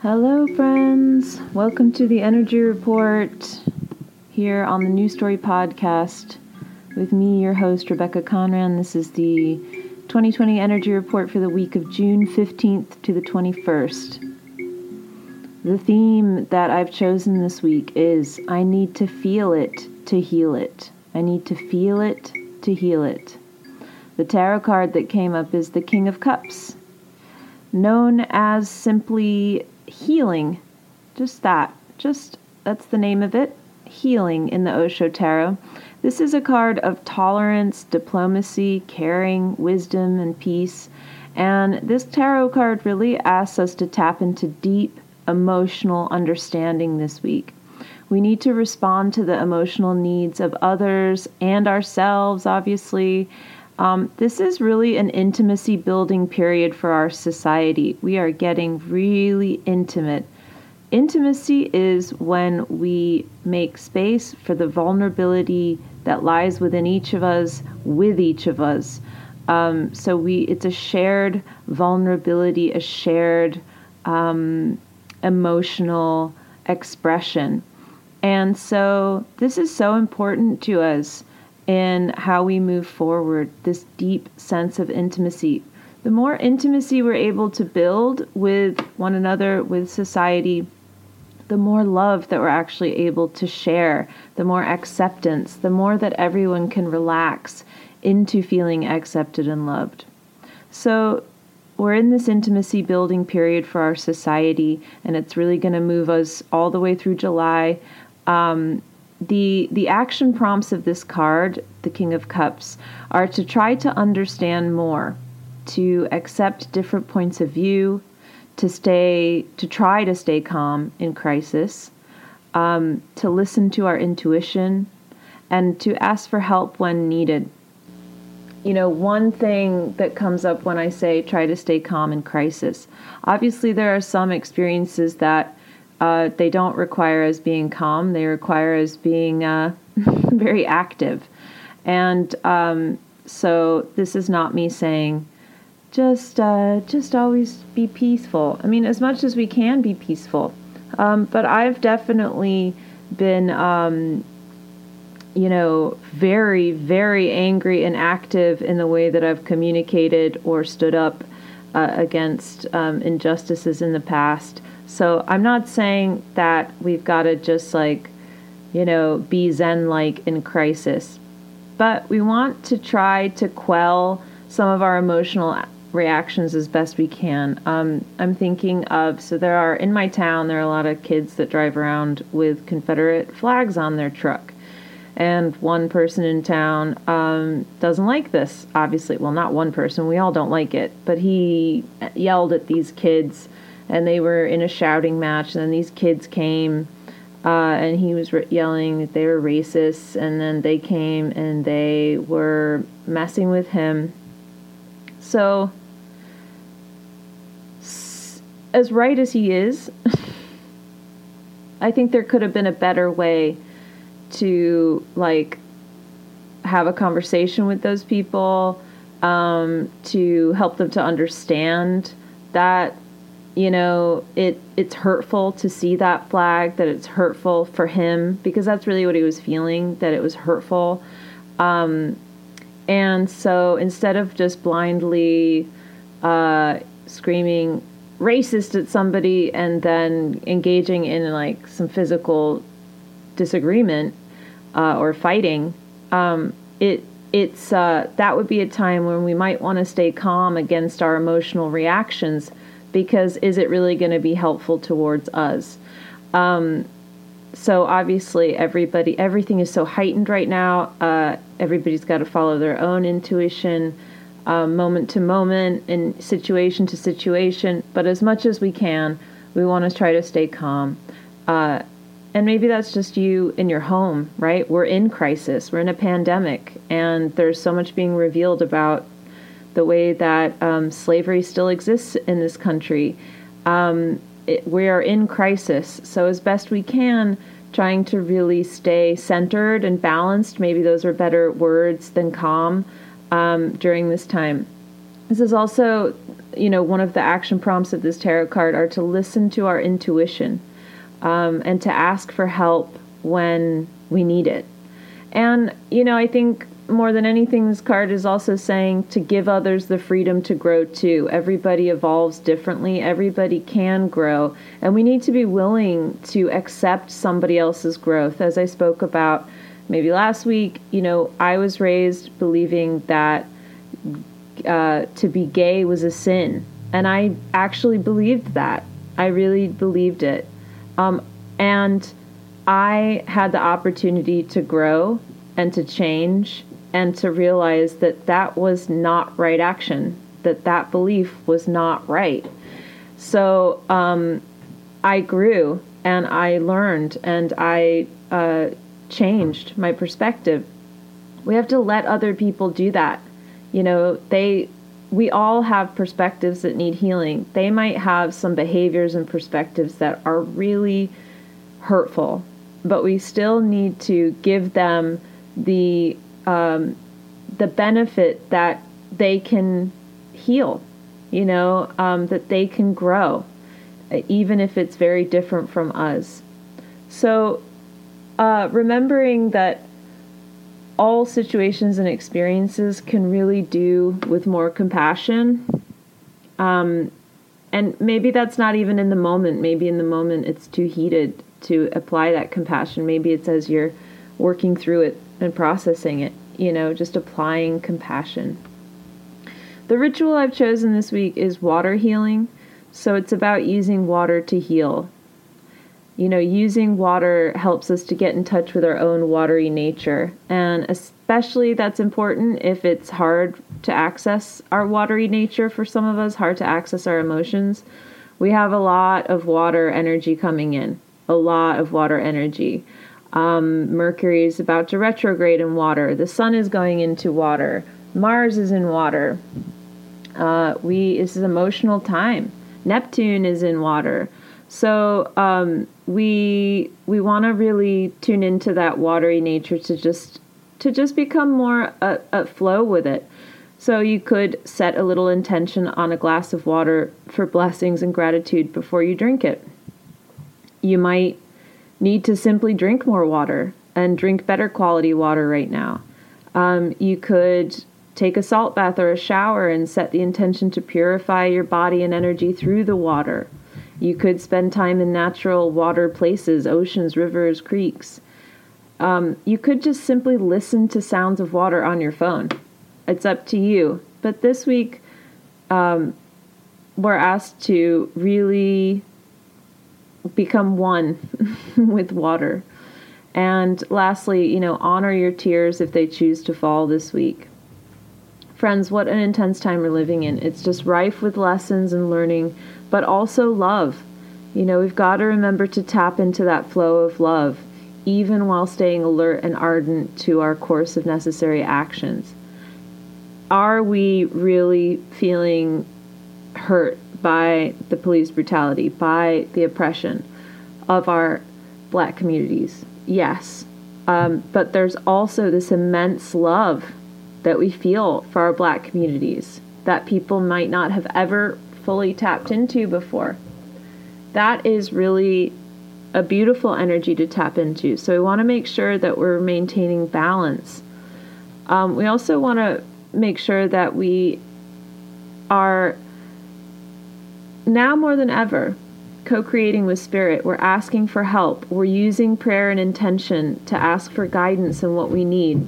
Hello, friends. Welcome to the Energy Report here on the New Story Podcast with me, your host, Rebecca Conran. This is the 2020 Energy Report for the week of June 15th to the 21st. The theme that I've chosen this week is I need to feel it to heal it. I need to feel it to heal it. The tarot card that came up is the King of Cups, known as simply healing. Just that. Just that's the name of it. Healing in the Osho Tarot. This is a card of tolerance, diplomacy, caring, wisdom, and peace. And this tarot card really asks us to tap into deep emotional understanding this week. We need to respond to the emotional needs of others and ourselves, obviously. Um, this is really an intimacy building period for our society. We are getting really intimate. Intimacy is when we make space for the vulnerability that lies within each of us, with each of us. Um, so we, it's a shared vulnerability, a shared um, emotional expression. And so this is so important to us in how we move forward, this deep sense of intimacy. The more intimacy we're able to build with one another, with society, the more love that we're actually able to share, the more acceptance, the more that everyone can relax into feeling accepted and loved. So, we're in this intimacy building period for our society, and it's really going to move us all the way through July. Um, the the action prompts of this card, the King of Cups, are to try to understand more, to accept different points of view, to stay to try to stay calm in crisis, um, to listen to our intuition, and to ask for help when needed. You know, one thing that comes up when I say try to stay calm in crisis. Obviously, there are some experiences that uh, they don't require us being calm. They require us being uh, very active. And um, so this is not me saying just uh, just always be peaceful. I mean, as much as we can be peaceful. Um, but I've definitely been, um, you know, very very angry and active in the way that I've communicated or stood up uh, against um, injustices in the past. So I'm not saying that we've got to just like, you know, be Zen like in crisis, but we want to try to quell some of our emotional reactions as best we can. Um, I'm thinking of so there are in my town there are a lot of kids that drive around with Confederate flags on their truck, and one person in town um, doesn't like this. Obviously, well, not one person. We all don't like it, but he yelled at these kids, and they were in a shouting match. And then these kids came. Uh, and he was re- yelling that they were racist, and then they came and they were messing with him. So as right as he is, I think there could have been a better way to like have a conversation with those people um, to help them to understand that you know it it's hurtful to see that flag that it's hurtful for him because that's really what he was feeling that it was hurtful. Um, and so instead of just blindly uh, screaming racist at somebody and then engaging in like some physical disagreement uh, or fighting, um, it it's uh, that would be a time when we might want to stay calm against our emotional reactions because is it really going to be helpful towards us? Um, so obviously everybody everything is so heightened right now. Uh, everybody's got to follow their own intuition um, moment to moment and situation to situation. But as much as we can, we want to try to stay calm. Uh, and maybe that's just you in your home, right? We're in crisis, we're in a pandemic, and there's so much being revealed about the way that um, slavery still exists in this country. Um, it, we are in crisis, so as best we can, trying to really stay centered and balanced. Maybe those are better words than calm um, during this time. This is also, you know, one of the action prompts of this tarot card are to listen to our intuition um, and to ask for help when we need it. And, you know, I think more than anything, this card is also saying to give others the freedom to grow too. Everybody evolves differently, everybody can grow, and we need to be willing to accept somebody else's growth. As I spoke about maybe last week, you know, I was raised believing that uh, to be gay was a sin, and I actually believed that. I really believed it. Um, and I had the opportunity to grow and to change and to realize that that was not right action, that that belief was not right. So um, I grew and I learned and I uh, changed my perspective. We have to let other people do that. You know, they we all have perspectives that need healing. They might have some behaviors and perspectives that are really hurtful, but we still need to give them the um, the benefit that they can heal, you know, um, that they can grow, even if it's very different from us. So, uh, remembering that all situations and experiences can really do with more compassion. Um, and maybe that's not even in the moment. Maybe in the moment it's too heated to apply that compassion. Maybe it's as you're working through it and processing it, you know, just applying compassion. The ritual I've chosen this week is water healing. So it's about using water to heal you know, using water helps us to get in touch with our own watery nature. And especially that's important if it's hard to access our watery nature for some of us, hard to access our emotions. We have a lot of water energy coming in, a lot of water energy. Um, Mercury is about to retrograde in water. The sun is going into water. Mars is in water. Uh, we this is emotional time. Neptune is in water. So um, we we want to really tune into that watery nature to just to just become more at, at flow with it. So you could set a little intention on a glass of water for blessings and gratitude before you drink it. You might need to simply drink more water and drink better quality water right now. Um, you could take a salt bath or a shower and set the intention to purify your body and energy through the water. You could spend time in natural water places, oceans, rivers, creeks. Um, you could just simply listen to sounds of water on your phone. It's up to you. But this week, um, we're asked to really become one with water. And lastly, you know, honor your tears if they choose to fall this week. Friends, what an intense time we're living in. It's just rife with lessons and learning but also love. You know, we've got to remember to tap into that flow of love, even while staying alert and ardent to our course of necessary actions. Are we really feeling hurt by the police brutality, by the oppression of our black communities? Yes. Um, but there's also this immense love that we feel for our black communities that people might not have ever fully tapped into before. That is really a beautiful energy to tap into. So we want to make sure that we're maintaining balance. Um, we also want to make sure that we are now more than ever co creating with Spirit. We're asking for help. We're using prayer and intention to ask for guidance in what we need.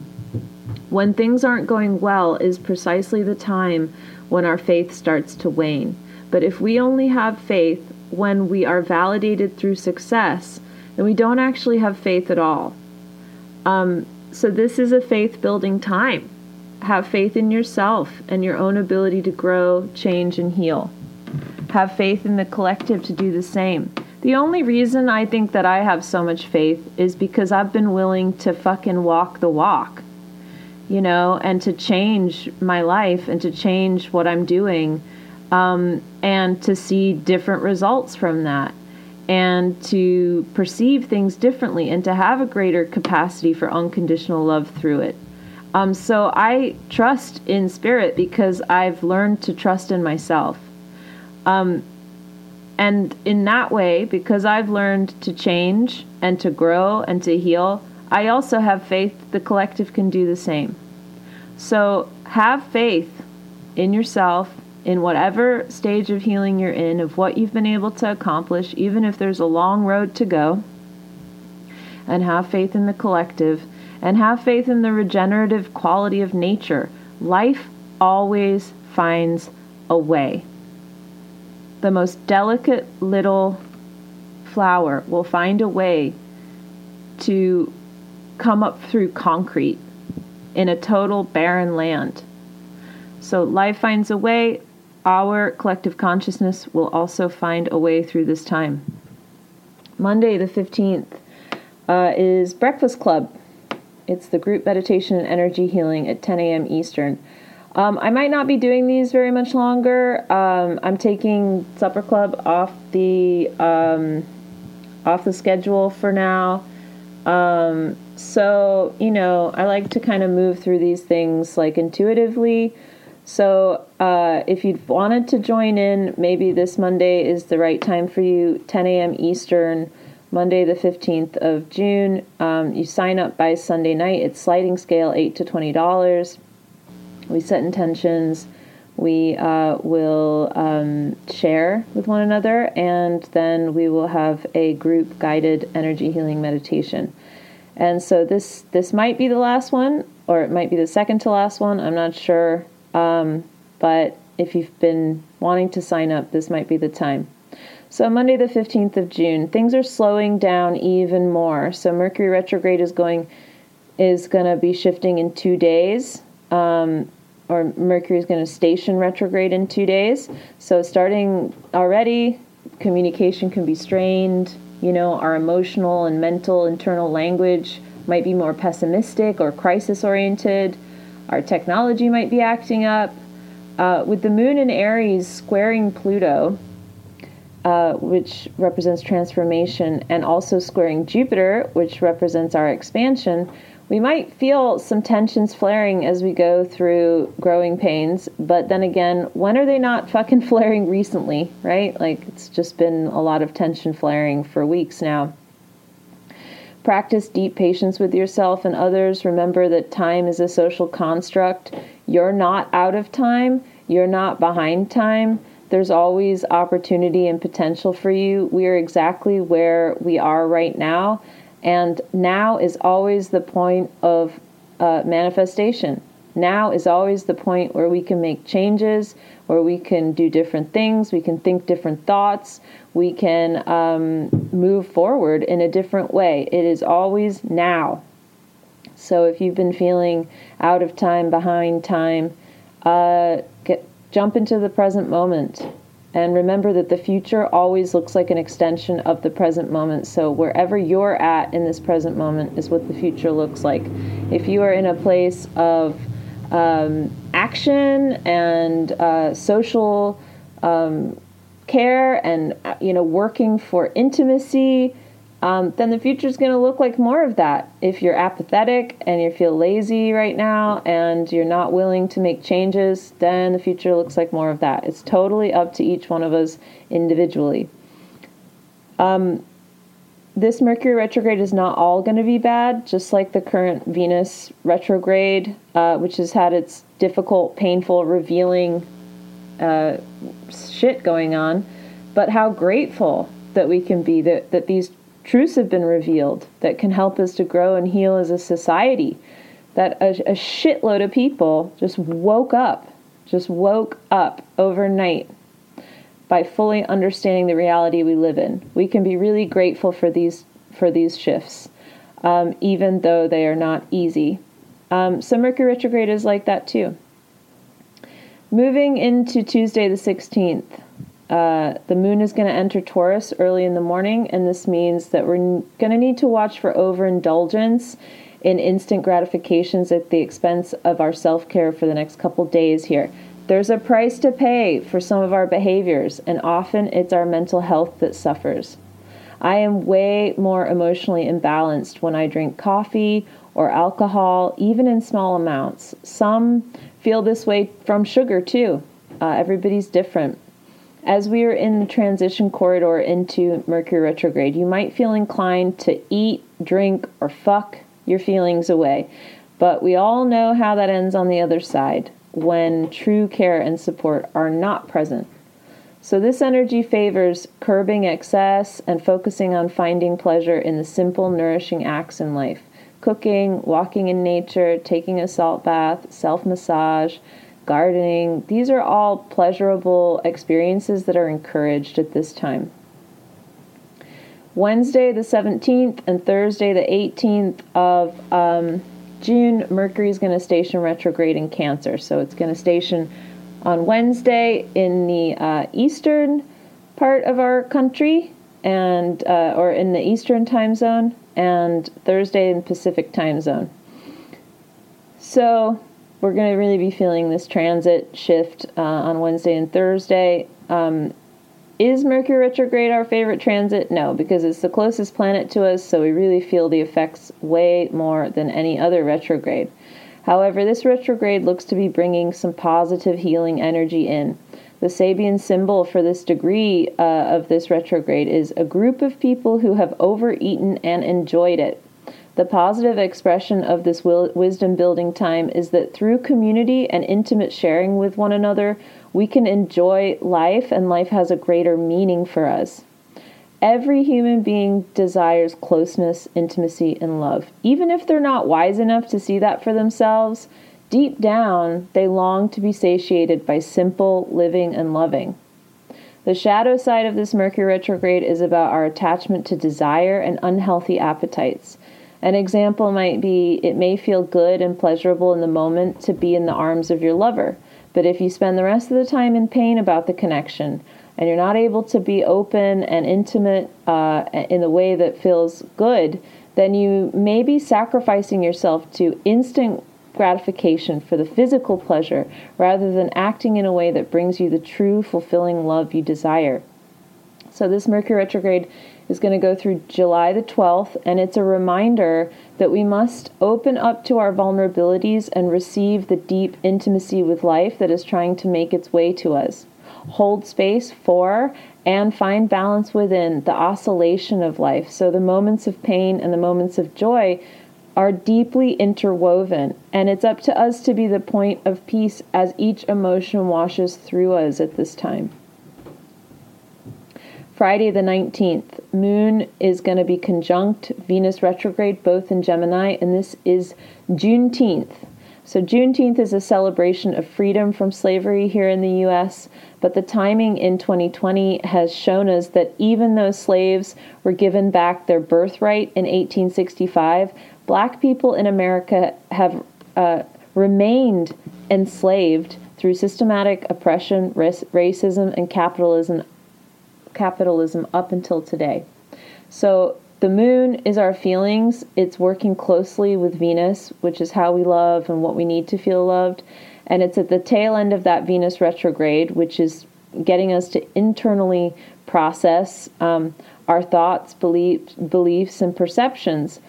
When things aren't going well, is precisely the time when our faith starts to wane. But if we only have faith when we are validated through success, then we don't actually have faith at all. Um, so, this is a faith building time. Have faith in yourself and your own ability to grow, change, and heal. Have faith in the collective to do the same. The only reason I think that I have so much faith is because I've been willing to fucking walk the walk, you know, and to change my life and to change what I'm doing um, and to see different results from that and to perceive things differently and to have a greater capacity for unconditional love through it. Um, so I trust in spirit because I've learned to trust in myself. Um, and in that way, because I've learned to change and to grow and to heal, I also have faith the collective can do the same. So have faith in yourself, in whatever stage of healing you're in, of what you've been able to accomplish, even if there's a long road to go. And have faith in the collective, and have faith in the regenerative quality of nature. Life always finds a way the most delicate little flower will find a way to come up through concrete in a total barren land. So life finds a way, our collective consciousness will also find a way through this time. Monday, the 15th, uh, is Breakfast Club. It's the group meditation and energy healing at 10 a.m. Eastern. Um, I might not be doing these very much longer. Um, I'm taking Supper Club off the um, off the schedule for now. Um, so you know, I like to kind of move through these things like intuitively. So uh, if you wanted to join in, maybe this Monday is the right time for you. 10 a.m. Eastern. Monday, the 15th of June. Um, you sign up by Sunday night. It's sliding scale, eight to twenty dollars we set intentions, we uh, will um, share with one another, and then we will have a group guided energy healing meditation. And so this this might be the last one, or it might be the second to last one. I'm not sure, um, but if you've been wanting to sign up, this might be the time. So Monday the 15th of June, things are slowing down even more. So Mercury retrograde is going is going to be shifting in two days. Um, or Mercury is going to station retrograde in two days. So starting already, communication can be strained. You know, our emotional and mental internal language might be more pessimistic or crisis oriented. Our technology might be acting up. Uh, with the moon in Aries squaring Pluto, uh, which represents transformation, and also squaring Jupiter, which represents our expansion, we might feel some tensions flaring as we go through growing pains, but then again, when are they not fucking flaring recently, right? Like it's just been a lot of tension flaring for weeks now. Practice deep patience with yourself and others. Remember that time is a social construct. You're not out of time, you're not behind time. There's always opportunity and potential for you. We are exactly where we are right now and now is always the point of uh, manifestation. Now is always the point where we can make changes, where we can do different things, we can think different thoughts, we can um, move forward in a different way. It is always now. So if you've been feeling out of time, behind time, uh, get, jump into the present moment. And remember that the future always looks like an extension of the present moment. So, wherever you're at in this present moment is what the future looks like. If you are in a place of um, action and uh, social um, care and uh, you know working for intimacy um, then the future is going to look like more of that. If you're apathetic and you feel lazy right now and you're not willing to make changes, then the future looks like more of that. It's totally up to each one of us individually. Um, this Mercury retrograde is not all going to be bad, just like the current Venus retrograde, uh, which has had its difficult, painful, revealing uh, shit going on. But how grateful that we can be that, that these truths have been revealed that can help us to grow and heal as a society. That a, a shitload of people just woke up, just woke up overnight by fully understanding the reality we live in. We can be really grateful for these for these shifts, um, even though they are not easy. Um, so Mercury retrograde is like that too. Moving into Tuesday the 16th, uh, the moon is going to enter Taurus early in the morning, and this means that we're going to need to watch for overindulgence in instant gratifications at the expense of our self care for the next couple days here. There's a price to pay for some of our behaviors, and often it's our mental health that suffers. I am way more emotionally imbalanced when I drink coffee or alcohol, even in small amounts. Some feel this way from sugar too. Uh, everybody's different. As we are in the transition corridor into Mercury retrograde, you might feel inclined to eat, drink, or fuck your feelings away. But we all know how that ends on the other side when true care and support are not present. So, this energy favors curbing excess and focusing on finding pleasure in the simple, nourishing acts in life cooking, walking in nature, taking a salt bath, self massage, gardening. These are all pleasurable experiences that are encouraged at this time. Wednesday the 17th and Thursday the 18th of um, June, Mercury is going to station retrograde in Cancer. So it's going to station on Wednesday in the uh, eastern part of our country and uh, or in the eastern time zone and Thursday in Pacific time zone. So we're going to really be feeling this transit shift uh, on Wednesday and Thursday. Um, is Mercury retrograde our favorite transit? No, because it's the closest planet to us, so we really feel the effects way more than any other retrograde. However, this retrograde looks to be bringing some positive healing energy in. The Sabian symbol for this degree uh, of this retrograde is a group of people who have overeaten and enjoyed it. The positive expression of this wisdom building time is that through community and intimate sharing with one another, we can enjoy life and life has a greater meaning for us. Every human being desires closeness, intimacy, and love. Even if they're not wise enough to see that for themselves, deep down they long to be satiated by simple living and loving. The shadow side of this Mercury retrograde is about our attachment to desire and unhealthy appetites. An example might be it may feel good and pleasurable in the moment to be in the arms of your lover, but if you spend the rest of the time in pain about the connection and you're not able to be open and intimate uh, in the way that feels good, then you may be sacrificing yourself to instant gratification for the physical pleasure rather than acting in a way that brings you the true, fulfilling love you desire. So, this Mercury retrograde is going to go through July the 12th, and it's a reminder that we must open up to our vulnerabilities and receive the deep intimacy with life that is trying to make its way to us. Hold space for and find balance within the oscillation of life. So, the moments of pain and the moments of joy are deeply interwoven, and it's up to us to be the point of peace as each emotion washes through us at this time. Friday the 19th, Moon is going to be conjunct Venus retrograde both in Gemini, and this is Juneteenth. So, Juneteenth is a celebration of freedom from slavery here in the US, but the timing in 2020 has shown us that even though slaves were given back their birthright in 1865, black people in America have uh, remained enslaved through systematic oppression, racism, and capitalism capitalism up until today. So the moon is our feelings. It's working closely with Venus, which is how we love and what we need to feel loved. And it's at the tail end of that Venus retrograde, which is getting us to internally process um, our thoughts, belief, beliefs, and perceptions,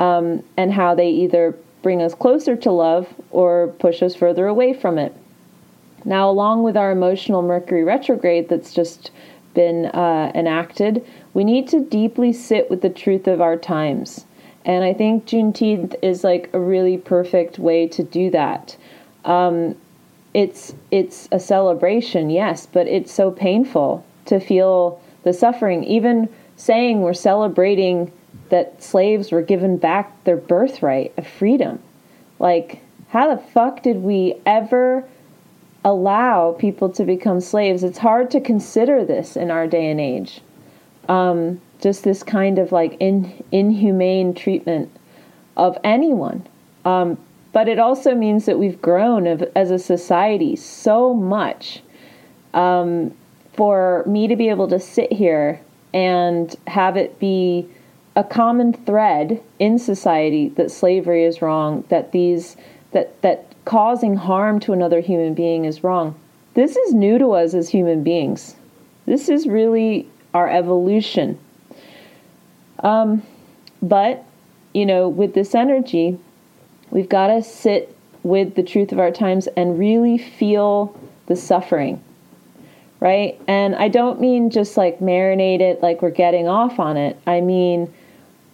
um, and how they either bring us closer to love or push us further away from it. Now, along with our emotional Mercury retrograde that's just been uh, enacted, we need to deeply sit with the truth of our times. And I think Juneteenth is like a really perfect way to do that. Um, it's it's a celebration, yes, but it's so painful to feel the suffering. Even saying we're celebrating that slaves were given back their birthright of freedom. Like, how the fuck did we ever allow people to become slaves. It's hard to consider this in our day and age. Um, just this kind of like in, inhumane treatment of anyone. Um, but it also means that we've grown of, as a society so much. Um, for me to be able to sit here and have it be a common thread in society that slavery is wrong, that these that that causing harm to another human being is wrong. This is new to us as human beings. This is really our evolution. Um, but, you know, with this energy, We've got to sit with the truth of our times and really feel the suffering, right? And I don't mean just like marinate it like we're getting off on it. I mean,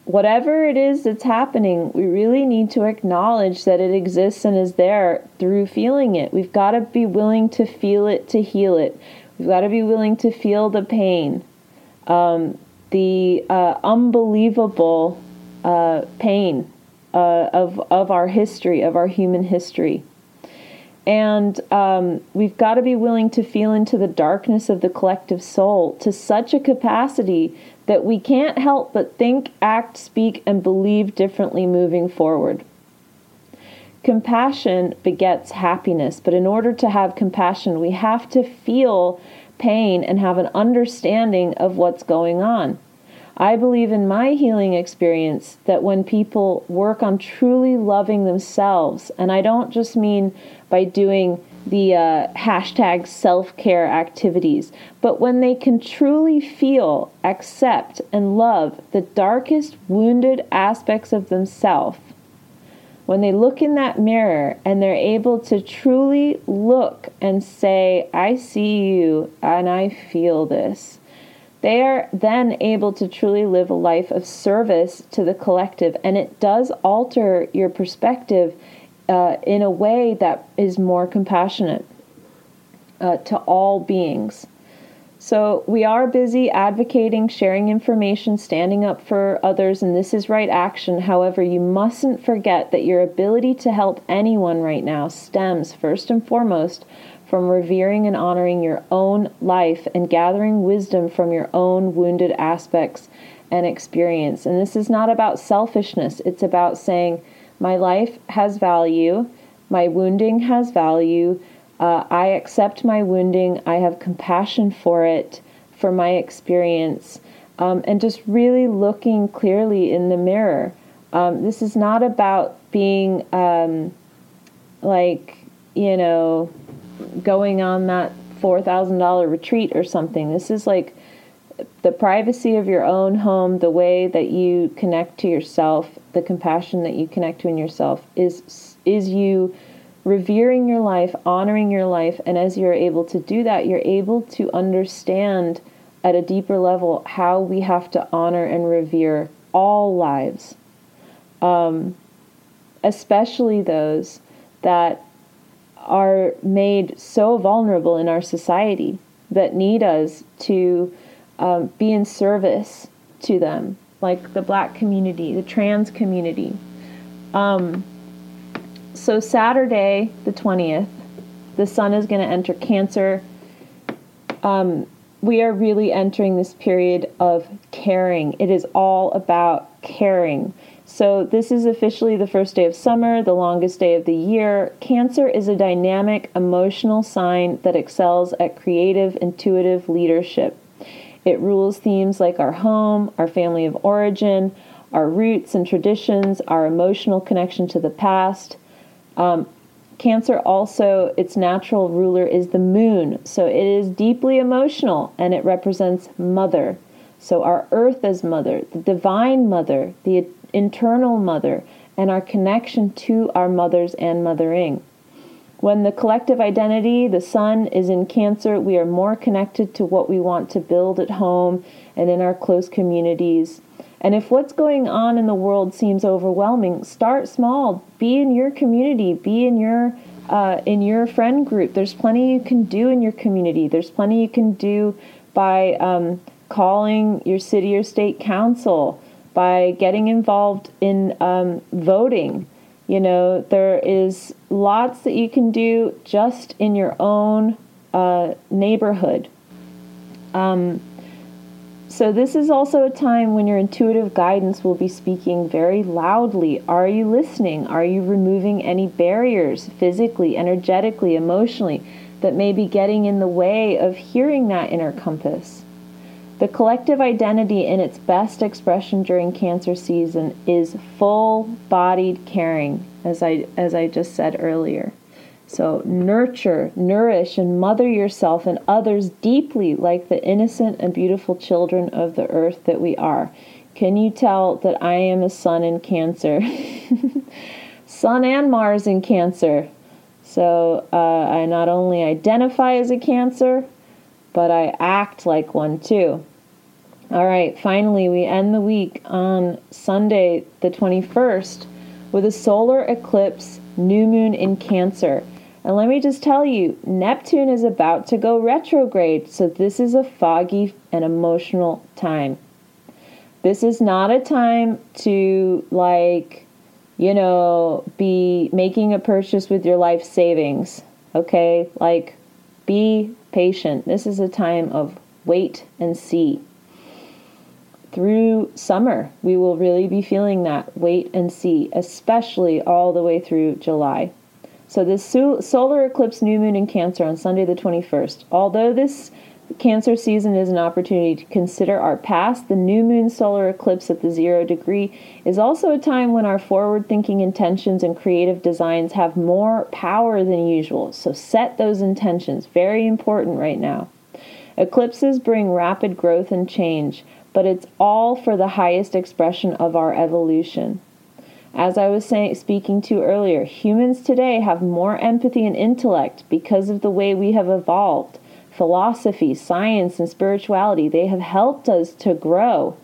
whatever it is that's happening, we really need to acknowledge that it exists and is there through feeling it. We've got to be willing to feel it to heal it. We've got to be willing to feel the pain, um, the uh, unbelievable uh, pain uh, of of our history, of our human history. And um, we've got to be willing to feel into the darkness of the collective soul to such a capacity that we can't help but think, act, speak, and believe differently moving forward. Compassion begets happiness, but in order to have compassion, we have to feel pain and have an understanding of what's going on. I believe in my healing experience that when people work on truly loving themselves, and I don't just mean by doing the uh, hashtag self care activities, but when they can truly feel, accept, and love the darkest wounded aspects of themselves, when they look in that mirror and they're able to truly look and say, I see you and I feel this, they are then able to truly live a life of service to the collective. And it does alter your perspective uh, in a way that is more compassionate uh, to all beings. So, we are busy advocating, sharing information, standing up for others, and this is right action. However, you mustn't forget that your ability to help anyone right now stems, first and foremost, from revering and honoring your own life and gathering wisdom from your own wounded aspects and experience. And this is not about selfishness, it's about saying, my life has value. My wounding has value. Uh, I accept my wounding. I have compassion for it, for my experience, um, and just really looking clearly in the mirror. Um, this is not about being um, like, you know, going on that $4,000 retreat or something. This is like the privacy of your own home, the way that you connect to yourself, the compassion that you connect to in yourself is is you revering your life, honoring your life, and as you're able to do that, you're able to understand at a deeper level how we have to honor and revere all lives, um, especially those that are made so vulnerable in our society that need us to um, be in service to them, like the black community, the trans community. Um, so, Saturday, the 20th, the sun is going to enter Cancer. Um, we are really entering this period of caring. It is all about caring. So, this is officially the first day of summer, the longest day of the year. Cancer is a dynamic, emotional sign that excels at creative, intuitive leadership. It rules themes like our home, our family of origin, our roots and traditions, our emotional connection to the past. Um, cancer also, its natural ruler is the moon. So it is deeply emotional and it represents mother. So our earth as mother, the divine mother, the internal mother, and our connection to our mothers and mothering. When the collective identity, the sun, is in Cancer, we are more connected to what we want to build at home and in our close communities. And if what's going on in the world seems overwhelming, start small. Be in your community. Be in your uh, in your friend group. There's plenty you can do in your community. There's plenty you can do by um, calling your city or state council, by getting involved in um, voting. You know, there is lots that you can do just in your own uh, neighborhood. Um, so, this is also a time when your intuitive guidance will be speaking very loudly. Are you listening? Are you removing any barriers physically, energetically, emotionally that may be getting in the way of hearing that inner compass? The collective identity in its best expression during cancer season is full-bodied caring, as I as I just said earlier. So nurture, nourish and mother yourself and others deeply like the innocent and beautiful children of the earth that we are. Can you tell that I am a sun in cancer? Sun and Mars in Cancer. So uh, I not only identify as a Cancer, but I act like one too. All right, finally, we end the week on Sunday, the 21st, with a solar eclipse, new moon in Cancer. And let me just tell you, Neptune is about to go retrograde, so this is a foggy and emotional time. This is not a time to, like, you know, be making a purchase with your life savings, okay? Like, be patient. This is a time of wait and see through summer, we will really be feeling that wait and see, especially all the way through July. So, this solar eclipse new moon in Cancer on Sunday, the 21st, although this Cancer season is an opportunity to consider our past, the new moon solar eclipse at the zero degree is also a time when our forward thinking intentions and creative designs have more power than usual. So, set those intentions. Very important right now. Eclipses bring rapid growth and change but it's all for the highest expression of our evolution. As I was saying, speaking to earlier, humans today have more empathy and intellect because of the way we have evolved. Philosophy, science, and spirituality, they have helped us to grow.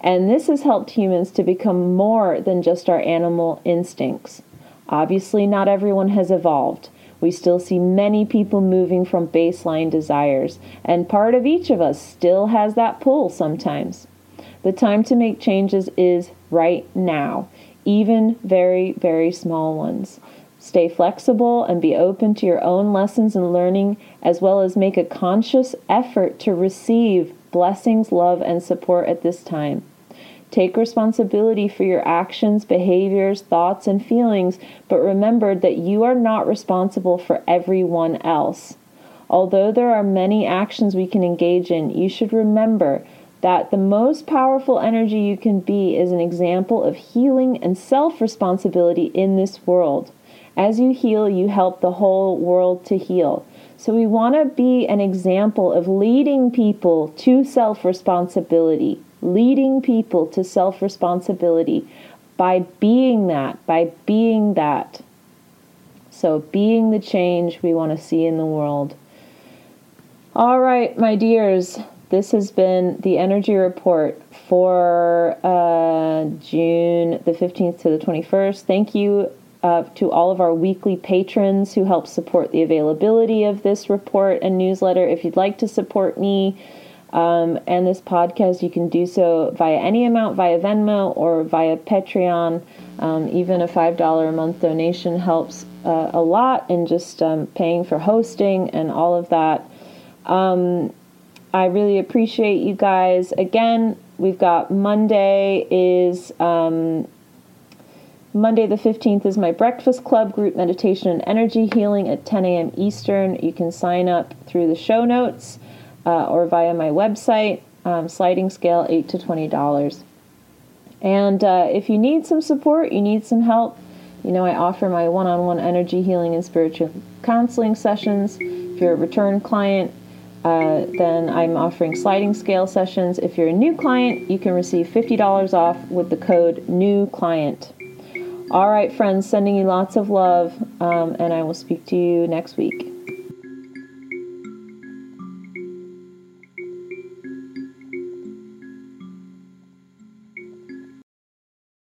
And this has helped humans to become more than just our animal instincts. Obviously, not everyone has evolved. We still see many people moving from baseline desires, and part of each of us still has that pull sometimes. The time to make changes is right now, even very, very small ones. Stay flexible and be open to your own lessons and learning, as well as make a conscious effort to receive blessings, love, and support at this time. Take responsibility for your actions, behaviors, thoughts, and feelings, but remember that you are not responsible for everyone else. Although there are many actions we can engage in, you should remember that the most powerful energy you can be is an example of healing and self responsibility in this world. As you heal, you help the whole world to heal. So, we want to be an example of leading people to self responsibility leading people to self responsibility by being that, by being that. So, being the change we want to see in the world. All right, my dears, this has been the energy report for uh, June the 15th to the 21st. Thank you uh, to all of our weekly patrons who help support the availability of this report and newsletter. If you'd like to support me, um, and this podcast, you can do so via any amount via Venmo or via Patreon. Um, even a $5 a month donation helps uh, a lot in just um, paying for hosting and all of that. Um, I really appreciate you guys. Again, we've got Monday is um, Monday the 15th is my Breakfast Club group meditation and energy healing at 10 a.m. Eastern. You can sign up through the show notes uh, or via my website, um, sliding scale 8 to $20. And uh, if you need some support, you need some help, you know, I offer my one on one energy healing and spiritual counseling sessions. If you're a return client, uh, then I'm offering sliding scale sessions. If you're a new client, you can receive $50 off with the code NEW CLIENT. All right, friends, sending you lots of love, um, and I will speak to you next week.